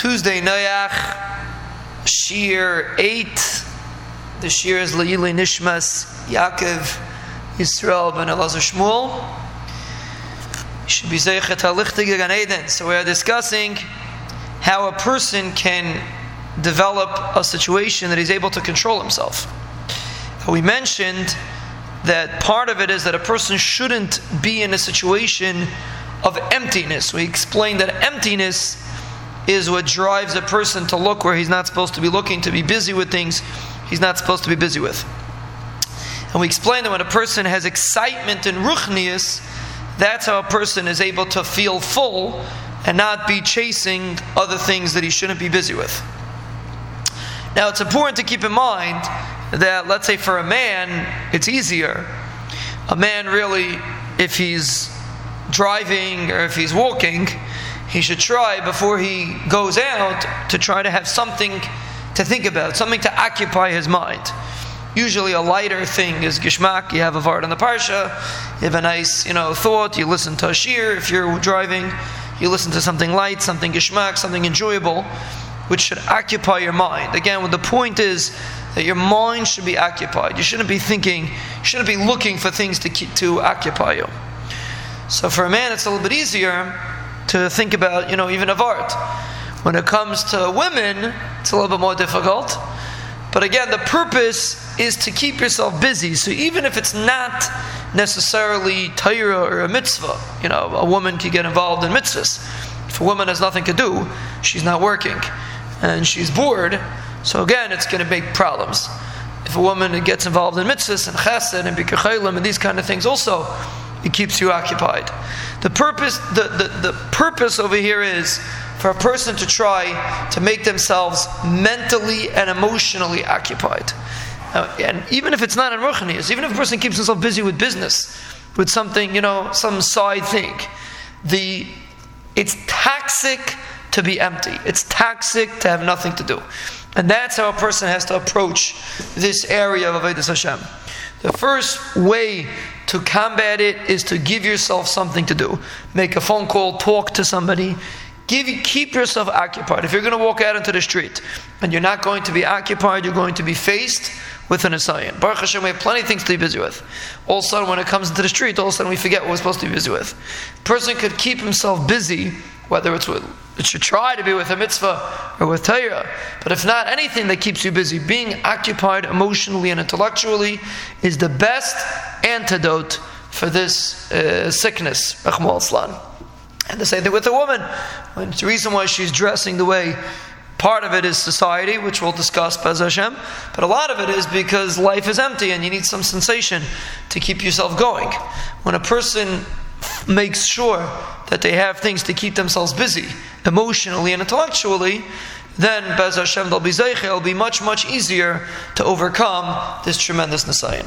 Tuesday Noach, Shiur 8. The Shiur is L'illui Nishmas, Yaakov, Yisrael ben Elazar Shmuel. Should be Zeichet HaLichtig Gan Eden. So we are discussing how a person can develop a situation that he's able to control himself. We mentioned that part of it is that a person shouldn't be in a situation of emptiness. We explained that emptiness is what drives a person to look where he's not supposed to be looking, to be busy with things he's not supposed to be busy with. And we explained that when a person has excitement and ruchnius, that's how a person is able to feel full and not be chasing other things that he shouldn't be busy with. Now, it's important to keep in mind that, let's say, for a man, it's easier. A man really, if he's driving or if he's walking, he should try before he goes out to try to have something to think about, something to occupy his mind. Usually, a lighter thing is gishmak. You have a vart on the parsha, you have a nice, you know, thought. You listen to a shir if you're driving. You listen to something light, something gishmak, something enjoyable, which should occupy your mind. Again, what the point is that your mind should be occupied. You shouldn't be thinking. You shouldn't be looking for things to to occupy you. So for a man, it's a little bit easier to think about, you know, even of art. When it comes to women, it's a little bit more difficult. But again, the purpose is to keep yourself busy. So even if it's not necessarily Torah or a mitzvah, you know, a woman can get involved in mitzvahs. If a woman has nothing to do, she's not working, and she's bored. So again, it's going to make problems. If a woman gets involved in mitzvahs and chesed and bikur cholim and these kind of things, also it keeps you occupied. The purpose, the, the, the purpose over here is for a person to try to make themselves mentally and emotionally occupied. Uh, and even if it's not in ruchnius, even if a person keeps himself busy with business, with something, you know, some side thing, the, it's toxic to be empty. It's toxic to have nothing to do. And that's how a person has to approach this area of Avodah Hashem. The first way to combat it is to give yourself something to do. Make a phone call, talk to somebody. Give, keep yourself occupied. If you're going to walk out into the street and you're not going to be occupied, you're going to be faced with an assignment. Baruch Hashem, we have plenty of things to be busy with. All of a sudden, when it comes into the street, all of a sudden we forget what we're supposed to be busy with. A person could keep himself busy, whether it's with, it should try to be with a mitzvah or with Torah. But if not, anything that keeps you busy, being occupied emotionally and intellectually is the best antidote for this uh, sickness. And the same thing with a woman. the reason why she's dressing the way Part of it is society, which we'll discuss, Bez Hashem, but a lot of it is because life is empty and you need some sensation to keep yourself going. When a person makes sure that they have things to keep themselves busy, emotionally and intellectually, then Bez Hashem, they'll be Zeichel, it'll be much, much easier to overcome this tremendous Nisayon.